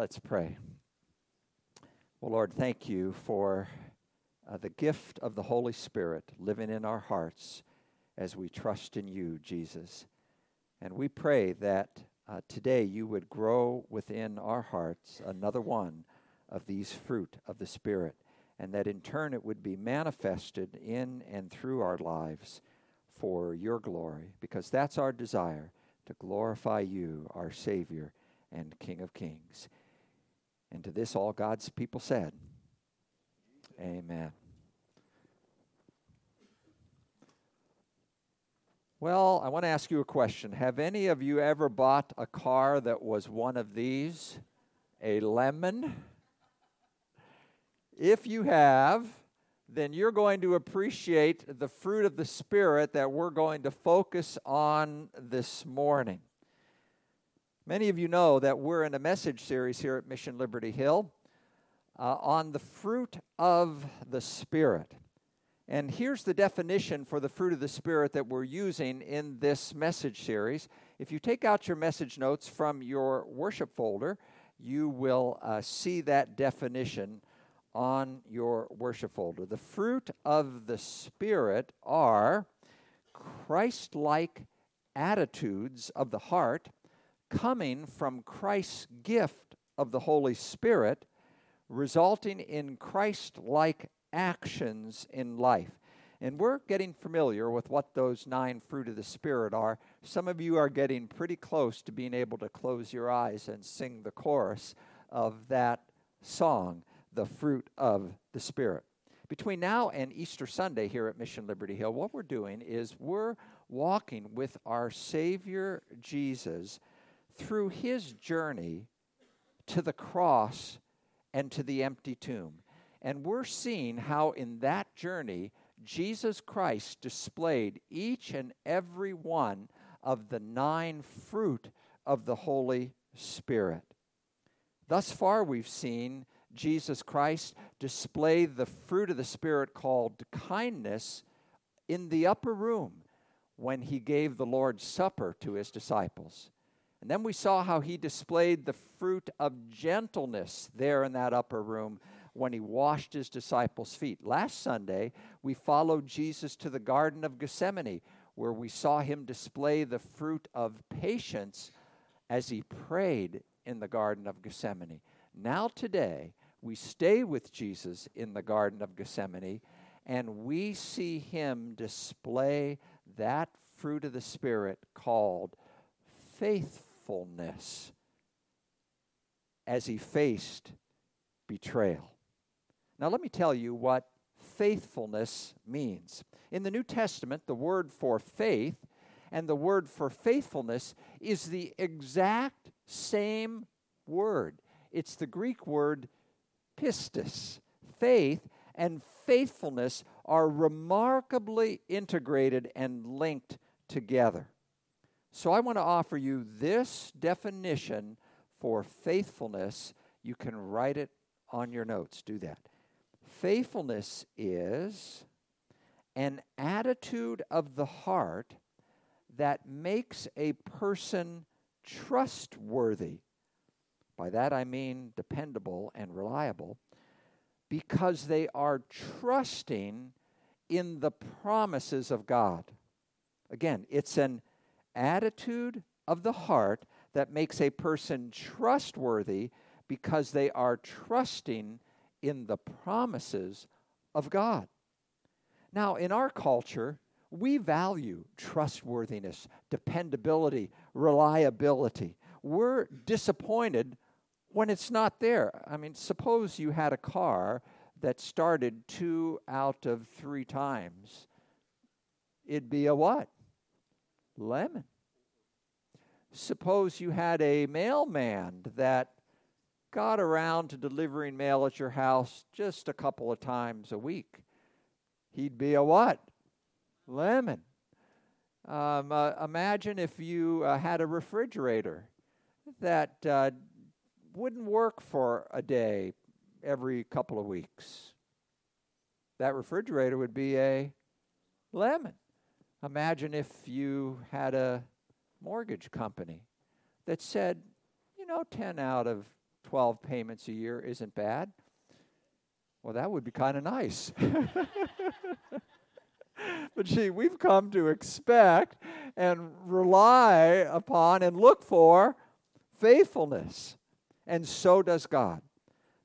Let's pray. Well, Lord, thank you for uh, the gift of the Holy Spirit living in our hearts as we trust in you, Jesus. And we pray that uh, today you would grow within our hearts another one of these fruit of the Spirit, and that in turn it would be manifested in and through our lives for your glory, because that's our desire to glorify you, our Savior and King of Kings. And to this, all God's people said, Amen. Well, I want to ask you a question. Have any of you ever bought a car that was one of these? A lemon? If you have, then you're going to appreciate the fruit of the Spirit that we're going to focus on this morning. Many of you know that we're in a message series here at Mission Liberty Hill uh, on the fruit of the Spirit. And here's the definition for the fruit of the Spirit that we're using in this message series. If you take out your message notes from your worship folder, you will uh, see that definition on your worship folder. The fruit of the Spirit are Christ like attitudes of the heart coming from Christ's gift of the Holy Spirit, resulting in Christ like actions in life. And we're getting familiar with what those nine fruit of the Spirit are. Some of you are getting pretty close to being able to close your eyes and sing the chorus of that song the fruit of the Spirit. Between now and Easter Sunday here at Mission Liberty Hill, what we're doing is we're walking with our Savior Jesus through his journey to the cross and to the empty tomb. And we're seeing how in that journey, Jesus Christ displayed each and every one of the nine fruit of the Holy Spirit. Thus far, we've seen Jesus Christ display the fruit of the Spirit called kindness in the upper room when he gave the Lord's Supper to his disciples. And then we saw how he displayed the fruit of gentleness there in that upper room when he washed his disciples' feet. Last Sunday, we followed Jesus to the Garden of Gethsemane, where we saw him display the fruit of patience as he prayed in the Garden of Gethsemane. Now, today, we stay with Jesus in the Garden of Gethsemane and we see him display that fruit of the Spirit called faithfulness as he faced betrayal. Now, let me tell you what faithfulness means. In the New Testament, the word for faith and the word for faithfulness is the exact same word. It's the Greek word pistis. Faith and faithfulness are remarkably integrated and linked together. So I want to offer you this definition for faithfulness. You can write it on your notes. Do that. Faithfulness is an attitude of the heart that makes a person trustworthy by that I mean dependable and reliable, because they are trusting in the promises of God. Again, it's an attitude of the heart that makes a person trustworthy because they are trusting in the promises of God. Now, in our culture, we value trustworthiness, dependability, reliability. We're disappointed when it's not there. I mean, suppose you had a car that started two out of three times. It'd be a what? Lemon. Suppose you had a mailman that got around to delivering mail at your house just a couple of times a week. He'd be a what? Lemon. Um, uh, imagine if you uh, had a refrigerator that uh, wouldn't work for a day every couple of weeks. That refrigerator would be a lemon. Imagine if you had a mortgage company that said, you know, 10 out of 12 payments a year isn't bad. Well, that would be kind of nice. but see, we've come to expect and rely upon and look for faithfulness. And so does God.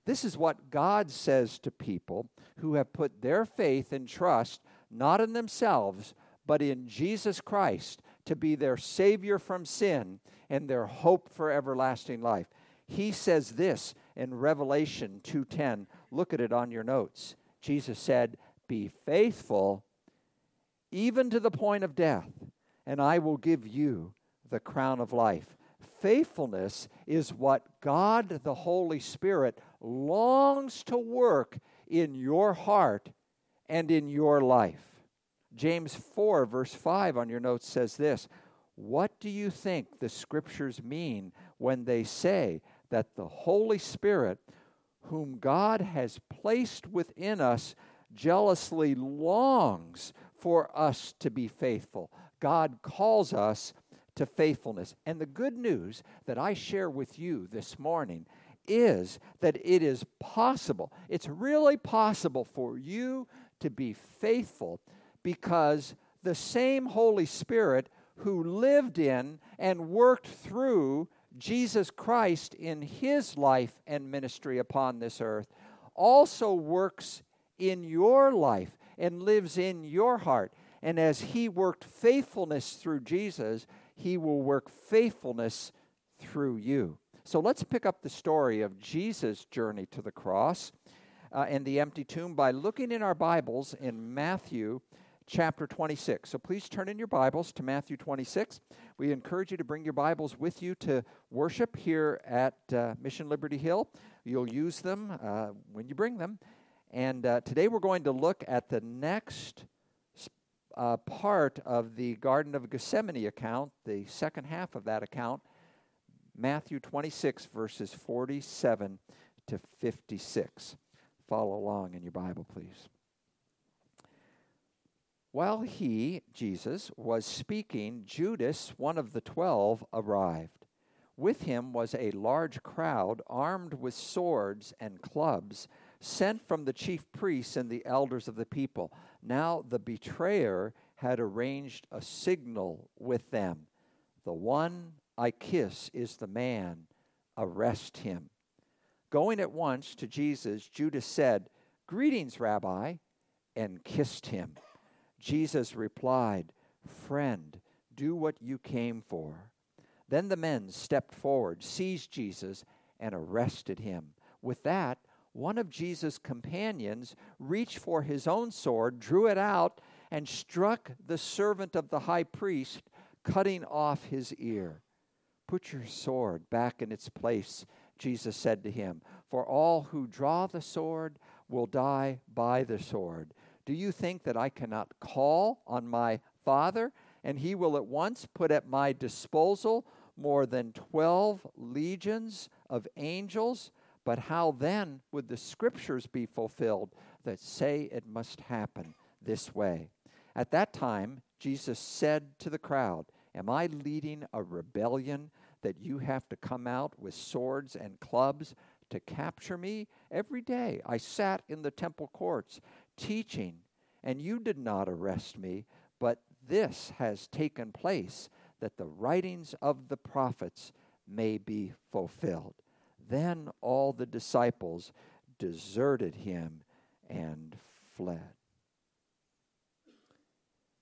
This is what God says to people who have put their faith and trust not in themselves, but in Jesus Christ to be their Savior from sin and their hope for everlasting life. He says this in Revelation 2:10. Look at it on your notes. Jesus said, "Be faithful even to the point of death, and I will give you the crown of life." Faithfulness is what God the Holy Spirit longs to work in your heart and in your life. James 4, verse 5 on your notes says this What do you think the scriptures mean when they say that the Holy Spirit, whom God has placed within us, jealously longs for us to be faithful? God calls us to faithfulness. And the good news that I share with you this morning is that it is possible, it's really possible for you to be faithful because the same Holy Spirit who lived in and worked through Jesus Christ in his life and ministry upon this earth also works in your life and lives in your heart. And as he worked faithfulness through Jesus, he will work faithfulness through you. So let's pick up the story of Jesus' journey to the cross uh, and the empty tomb by looking in our Bibles in Matthew chapter 26. So please turn in your Bibles to Matthew 26. We encourage you to bring your Bibles with you to worship here at uh, Mission Liberty Hill. You'll use them uh, when you bring them. And uh, today we're going to look at the next uh, part of the Garden of Gethsemane account, the second half of that account, Matthew 26, verses 47 to 56. Follow along in your Bible, please. While he, Jesus, was speaking, Judas, one of the twelve, arrived. With him was a large crowd armed with swords and clubs, sent from the chief priests and the elders of the people. Now the betrayer had arranged a signal with them. The one I kiss is the man, arrest him. Going at once to Jesus, Judas said, Greetings, Rabbi, and kissed him. Jesus replied, Friend, do what you came for. Then the men stepped forward, seized Jesus, and arrested him. With that, one of Jesus' companions reached for his own sword, drew it out, and struck the servant of the high priest, cutting off his ear. Put your sword back in its place, Jesus said to him, for all who draw the sword will die by the sword. Do you think that I cannot call on my Father, and he will at once put at my disposal more than 12 legions of angels? But how then would the scriptures be fulfilled that say it must happen this way? At that time, Jesus said to the crowd, Am I leading a rebellion that you have to come out with swords and clubs to capture me? Every day I sat in the temple courts teaching and you did not arrest me, but this has taken place that the writings of the prophets may be fulfilled. Then all the disciples deserted him and fled.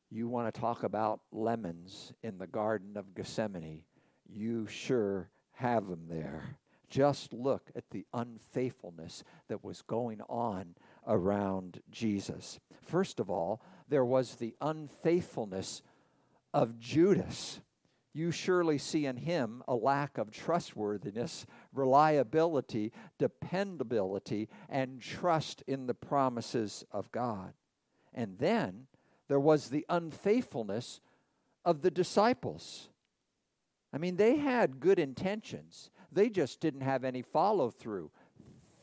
You want to talk about lemons in the Garden of Gethsemane? You sure have them there. Just look at the unfaithfulness that was going on around Jesus. First of all, there was the unfaithfulness of Judas. You surely see in him a lack of trustworthiness, reliability, dependability, and trust in the promises of God. And then there was the unfaithfulness of the disciples. I mean, they had good intentions, they just didn't have any follow through.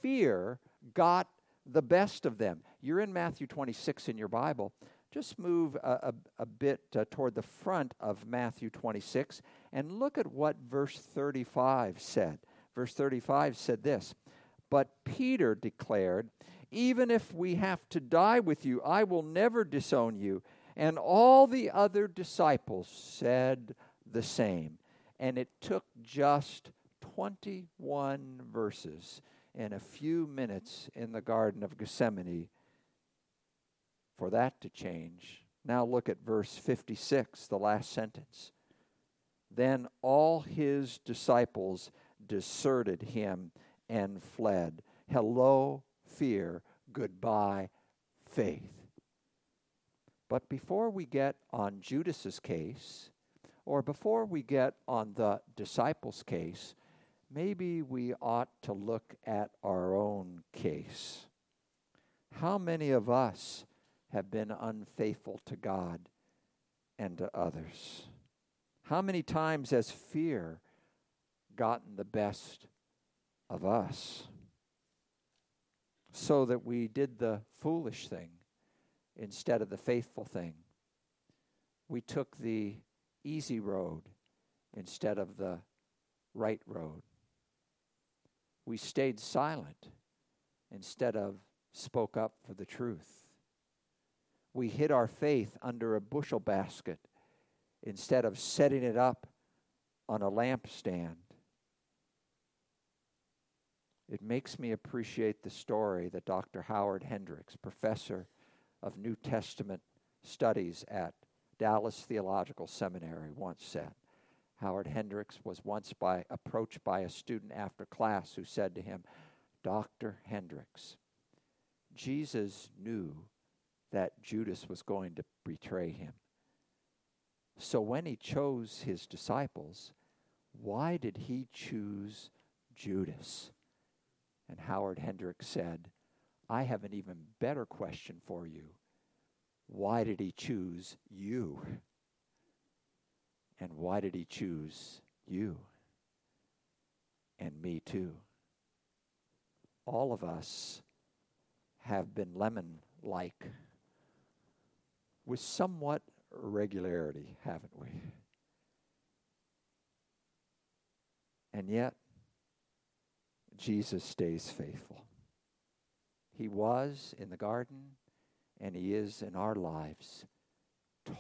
Fear got the best of them. You're in Matthew 26 in your Bible. Just move a, a, a bit uh, toward the front of Matthew 26 and look at what verse 35 said. verse 35 said this But Peter declared, Even if we have to die with you, I will never disown you. And all the other disciples said the same. And it took just 21 verses and a few minutes in the Garden of Gethsemane for that to change. Now look at verse 56, the last sentence. Then all his disciples deserted him and fled. Hello, fear. Goodbye, faith. But before we get on Judas's case, or before we get on the disciples' case, maybe we ought to look at our own case. How many of us have been unfaithful to God and to others? How many times has fear gotten the best of us so that we did the foolish thing instead of the faithful thing? We took the easy road instead of the right road. We stayed silent instead of spoke up for the truth. We hid our faith under a bushel basket instead of setting it up on a lampstand. It makes me appreciate the story that Dr. Howard Hendricks, professor of New Testament studies at Dallas Theological Seminary, once said. Howard Hendricks was once by, approached by a student after class who said to him, Dr. Hendricks, Jesus knew that Judas was going to betray him. So when he chose his disciples, why did he choose Judas? And Howard Hendricks said, I have an even better question for you. Why did he choose you? And why did he choose you? And me too. All of us have been lemon like with somewhat regularity, haven't we? And yet, Jesus stays faithful. He was in the garden, and He is in our lives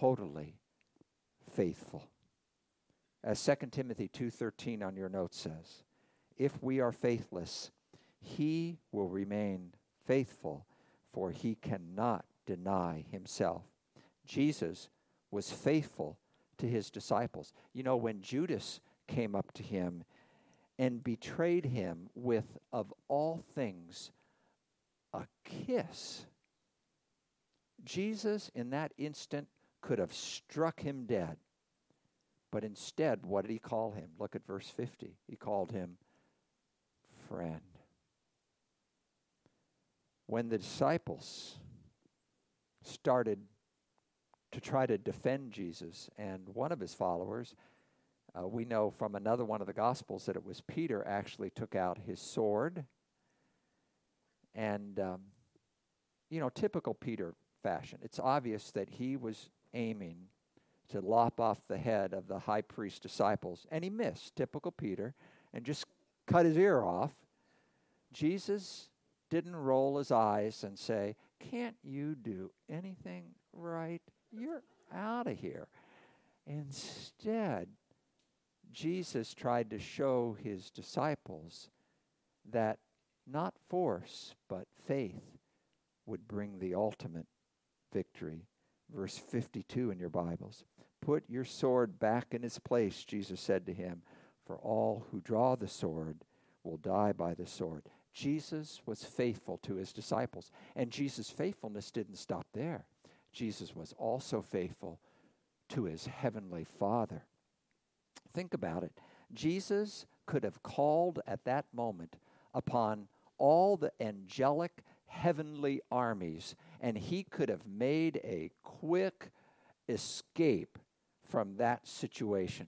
totally faithful. As 2 Timothy 2:13 on your note says, if we are faithless, he will remain faithful, for he cannot deny himself. Jesus was faithful to his disciples. You know, when Judas came up to him and betrayed him with, of all things, a kiss, Jesus in that instant could have struck him dead. But instead, what did he call him? Look at verse 50. He called him friend. When the disciples started to try to defend Jesus. And one of his followers, uh, we know from another one of the Gospels that it was Peter, actually took out his sword. And, um, you know, typical Peter fashion. It's obvious that he was aiming to lop off the head of the high priest disciples, and he missed, typical Peter, and just cut his ear off. Jesus didn't roll his eyes and say, Can't you do anything right? You're out of here. Instead, Jesus tried to show his disciples that not force, but faith would bring the ultimate victory. Verse 52 in your Bibles. Put your sword back in its place, Jesus said to him, for all who draw the sword will die by the sword. Jesus was faithful to his disciples, and Jesus' faithfulness didn't stop there. Jesus was also faithful to his heavenly Father. Think about it. Jesus could have called at that moment upon all the angelic heavenly armies, and he could have made a quick escape from that situation.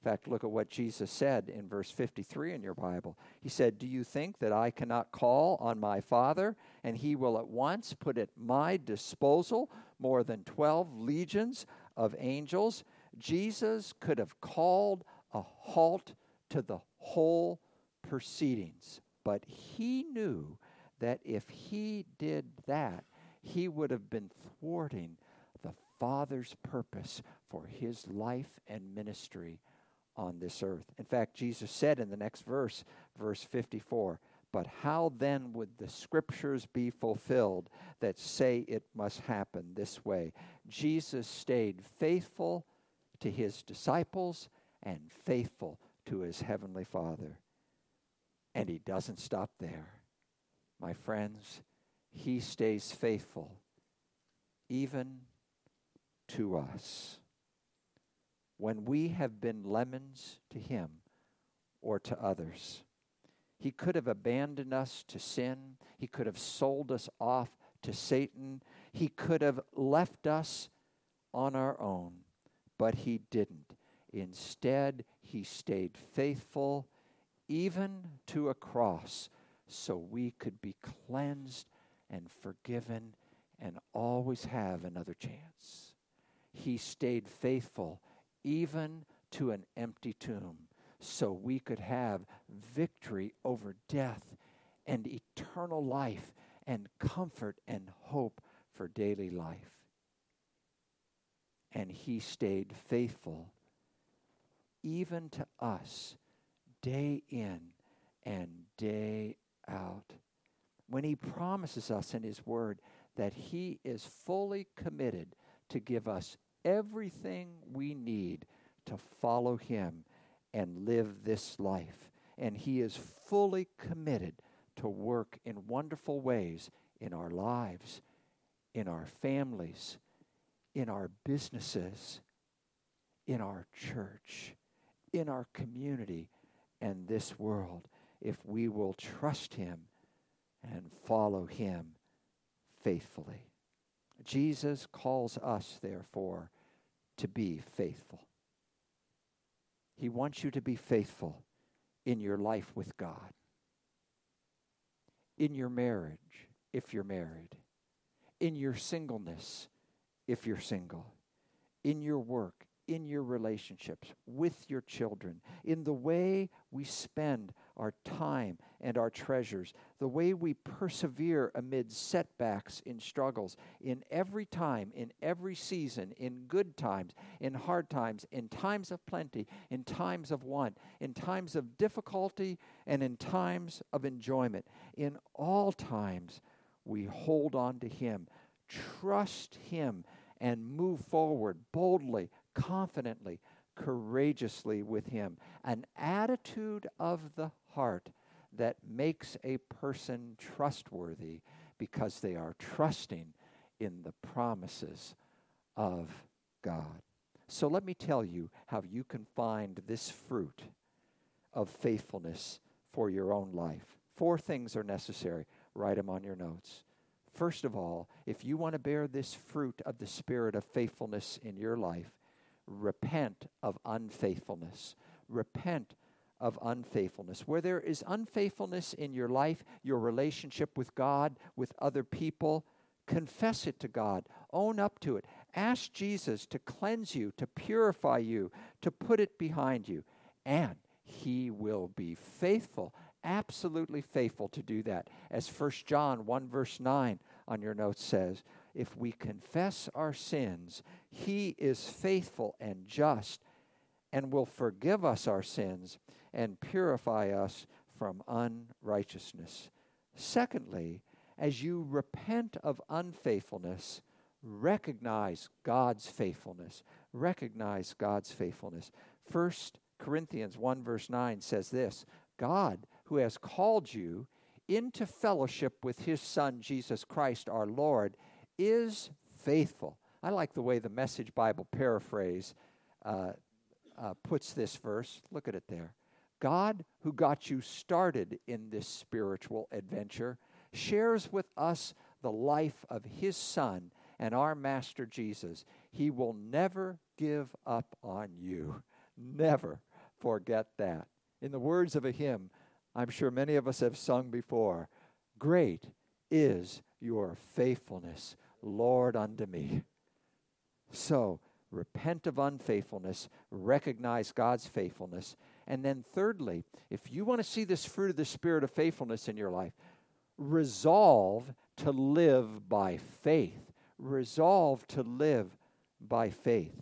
In fact, look at what Jesus said in verse 53 in your Bible. He said, Do you think that I cannot call on my Father, and he will at once put at my disposal more than 12 legions of angels? Jesus could have called a halt to the whole proceedings. But he knew that if he did that, he would have been thwarting Father's purpose for his life and ministry on this earth. In fact, Jesus said in the next verse, verse 54, But how then would the scriptures be fulfilled that say it must happen this way? Jesus stayed faithful to his disciples and faithful to his heavenly Father. And he doesn't stop there. My friends, he stays faithful even to us. When we have been lemons to him or to others, he could have abandoned us to sin. He could have sold us off to Satan. He could have left us on our own, but he didn't. Instead, he stayed faithful even to a cross so we could be cleansed and forgiven and always have another chance. He stayed faithful even to an empty tomb so we could have victory over death and eternal life and comfort and hope for daily life. And he stayed faithful even to us day in and day out. When he promises us in his word that he is fully committed to give us everything we need to follow him and live this life. And he is fully committed to work in wonderful ways in our lives, in our families, in our businesses, in our church, in our community, and this world if we will trust him and follow him faithfully. Jesus calls us, therefore, to be faithful. He wants you to be faithful in your life with God, in your marriage, if you're married, in your singleness, if you're single, in your work, in your relationships, with your children, in the way we spend our time and our treasures, the way we persevere amid setbacks in struggles, in every time, in every season, in good times, in hard times, in times of plenty, in times of want, in times of difficulty, and in times of enjoyment. In all times, we hold on to Him, trust Him, and move forward boldly, confidently, courageously with Him. An attitude of the heart that makes a person trustworthy because they are trusting in the promises of God. So let me tell you how you can find this fruit of faithfulness for your own life. Four things are necessary. Write them on your notes. First of all, if you want to bear this fruit of the spirit of faithfulness in your life, repent of unfaithfulness. Repent of unfaithfulness. Where there is unfaithfulness in your life, your relationship with God, with other people, confess it to God. Own up to it. Ask Jesus to cleanse you, to purify you, to put it behind you. And he will be faithful, absolutely faithful to do that. As 1 John 1 verse 9 on your notes says, if we confess our sins, he is faithful and just and will forgive us our sins and purify us from unrighteousness. Secondly, as you repent of unfaithfulness, recognize God's faithfulness. Recognize God's faithfulness. First Corinthians 1 verse 9 says this God, who has called you into fellowship with his Son, Jesus Christ our Lord, is faithful. I like the way the Message Bible paraphrase uh, uh, puts this verse. Look at it there. God, who got you started in this spiritual adventure, shares with us the life of His Son and our Master Jesus. He will never give up on you. Never forget that. In the words of a hymn, I'm sure many of us have sung before Great is your faithfulness, Lord, unto me. So, repent of unfaithfulness, recognize God's faithfulness, And then, thirdly, if you want to see this fruit of the Spirit of faithfulness in your life, resolve to live by faith. Resolve to live by faith.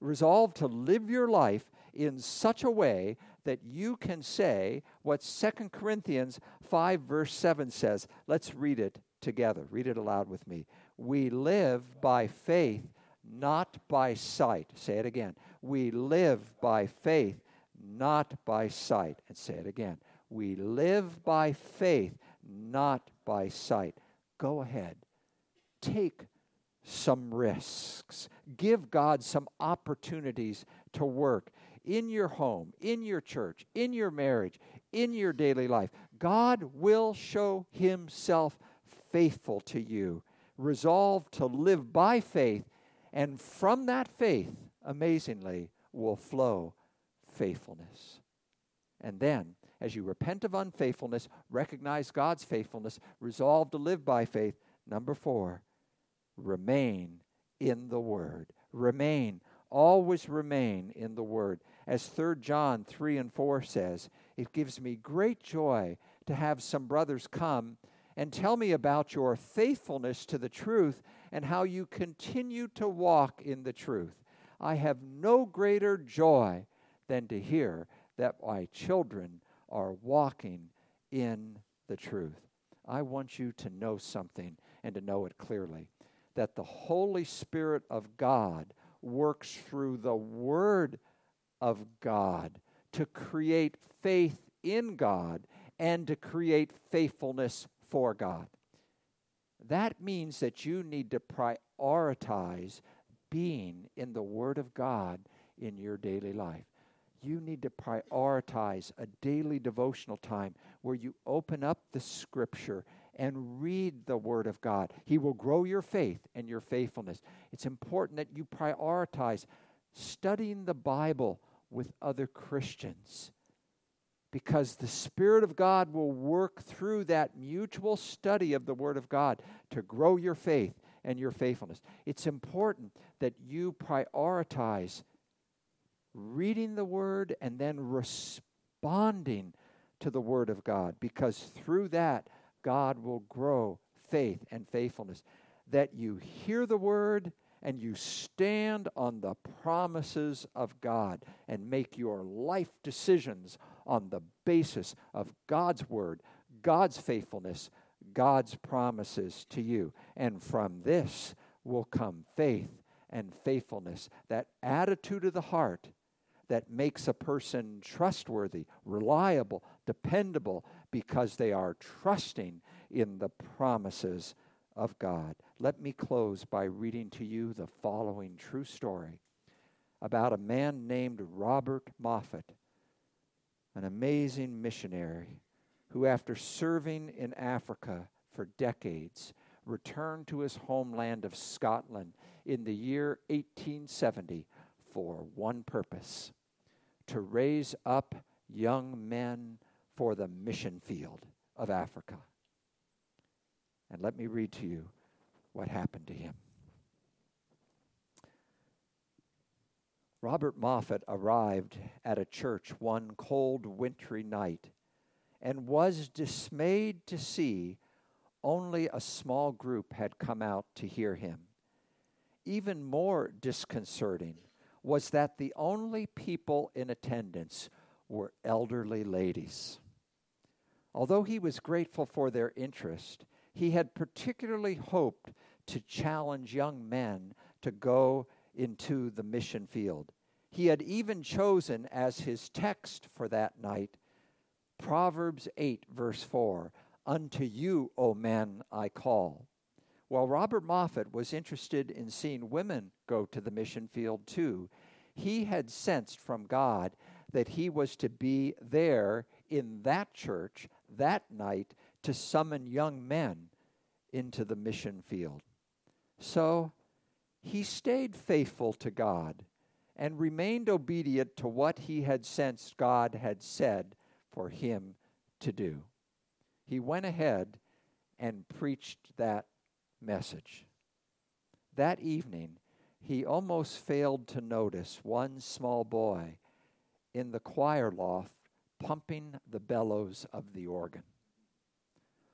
Resolve to live your life in such a way that you can say what Second Corinthians 5, verse 7 says. Let's read it together. Read it aloud with me. We live by faith, not by sight. Say it again. We live by faith, not by sight. And say it again. We live by faith, not by sight. Go ahead. Take some risks. Give God some opportunities to work in your home, in your church, in your marriage, in your daily life. God will show Himself faithful to you. Resolve to live by faith, and from that faith, amazingly, will flow faithfulness. And then, as you repent of unfaithfulness, recognize God's faithfulness, resolve to live by faith. Number four, remain in the Word. Remain, always remain in the Word. As 3 John 3 and 4 says, it gives me great joy to have some brothers come and tell me about your faithfulness to the truth and how you continue to walk in the truth. I have no greater joy than to hear that my children are walking in the truth. I want you to know something and to know it clearly that the Holy Spirit of God works through the Word of God to create faith in God and to create faithfulness for God. That means that you need to prioritize being in the Word of God in your daily life. You need to prioritize a daily devotional time where you open up the Scripture and read the Word of God. He will grow your faith and your faithfulness. It's important that you prioritize studying the Bible with other Christians because the Spirit of God will work through that mutual study of the Word of God to grow your faith and your faithfulness. It's important that you prioritize reading the Word and then responding to the Word of God because through that, God will grow faith and faithfulness. That you hear the Word and you stand on the promises of God and make your life decisions on the basis of God's word, God's faithfulness, God's promises to you. And from this will come faith and faithfulness, that attitude of the heart that makes a person trustworthy, reliable, dependable, because they are trusting in the promises of God. Let me close by reading to you the following true story about a man named Robert Moffat, an amazing missionary who, after serving in Africa for decades, returned to his homeland of Scotland in the year 1870 for one purpose to raise up young men for the mission field of Africa. And let me read to you what happened to him. Robert Moffat arrived at a church one cold wintry night and was dismayed to see only a small group had come out to hear him. Even more disconcerting was that the only people in attendance were elderly ladies. Although he was grateful for their interest, he had particularly hoped to challenge young men to go into the mission field. He had even chosen as his text for that night Proverbs 8, verse 4 Unto you, O men, I call. While Robert Moffat was interested in seeing women go to the mission field too, he had sensed from God that he was to be there in that church that night to summon young men into the mission field. So he stayed faithful to God and remained obedient to what he had sensed God had said for him to do. He went ahead and preached that message. That evening, he almost failed to notice one small boy in the choir loft pumping the bellows of the organ.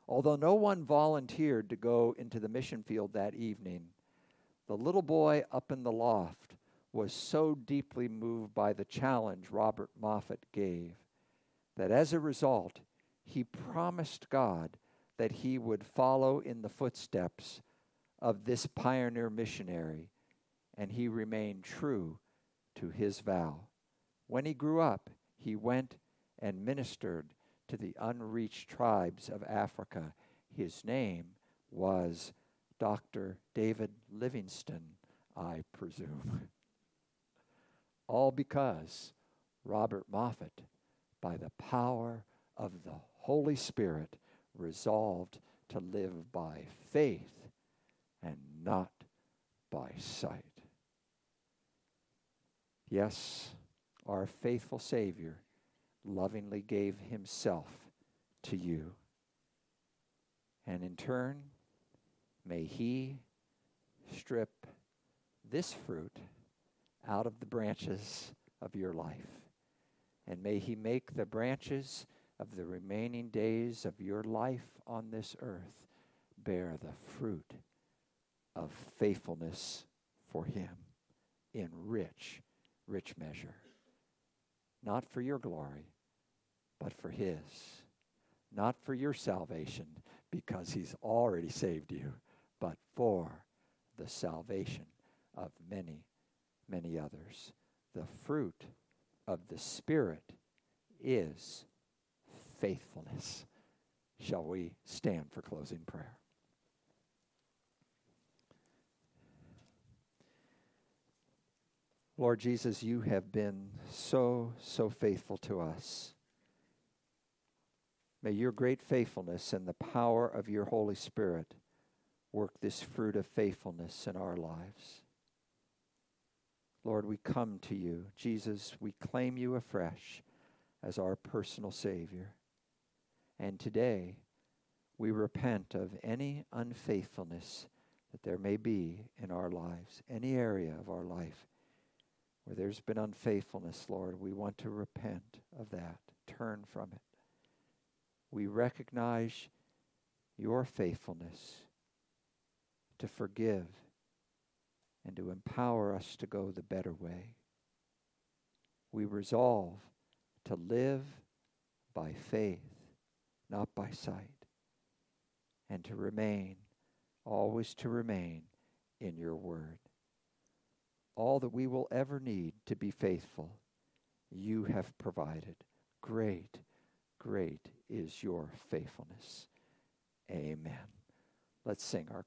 Although no one volunteered to go into the mission field that evening, the little boy up in the loft was so deeply moved by the challenge Robert Moffat gave that as a result, he promised God that he would follow in the footsteps of this pioneer missionary, and he remained true to his vow. When he grew up, he went and ministered to the unreached tribes of Africa. His name was Dr. David Livingstone, I presume. All because Robert Moffat, by the power of the Holy Spirit, resolved to live by faith and not by sight. Yes, our faithful Savior lovingly gave himself to you. And in turn, may he strip this fruit out of the branches of your life. And may he make the branches of the remaining days of your life on this earth bear the fruit of faithfulness for him in rich, rich measure. Not for your glory, but for his. Not for your salvation, because he's already saved you, for the salvation of many, many others. The fruit of the Spirit is faithfulness. Shall we stand for closing prayer? Lord Jesus, you have been so, so faithful to us. May your great faithfulness and the power of your Holy Spirit work this fruit of faithfulness in our lives. Lord, we come to you. Jesus, we claim you afresh as our personal Savior. And today, we repent of any unfaithfulness that there may be in our lives, any area of our life where there's been unfaithfulness, Lord. We want to repent of that, turn from it. We recognize your faithfulness to forgive and to empower us to go the better way. We resolve to live by faith not by sight, and to remain, always to remain in your word. All that we will ever need to be faithful, you have provided. Great, great is your faithfulness. Amen. Let's sing our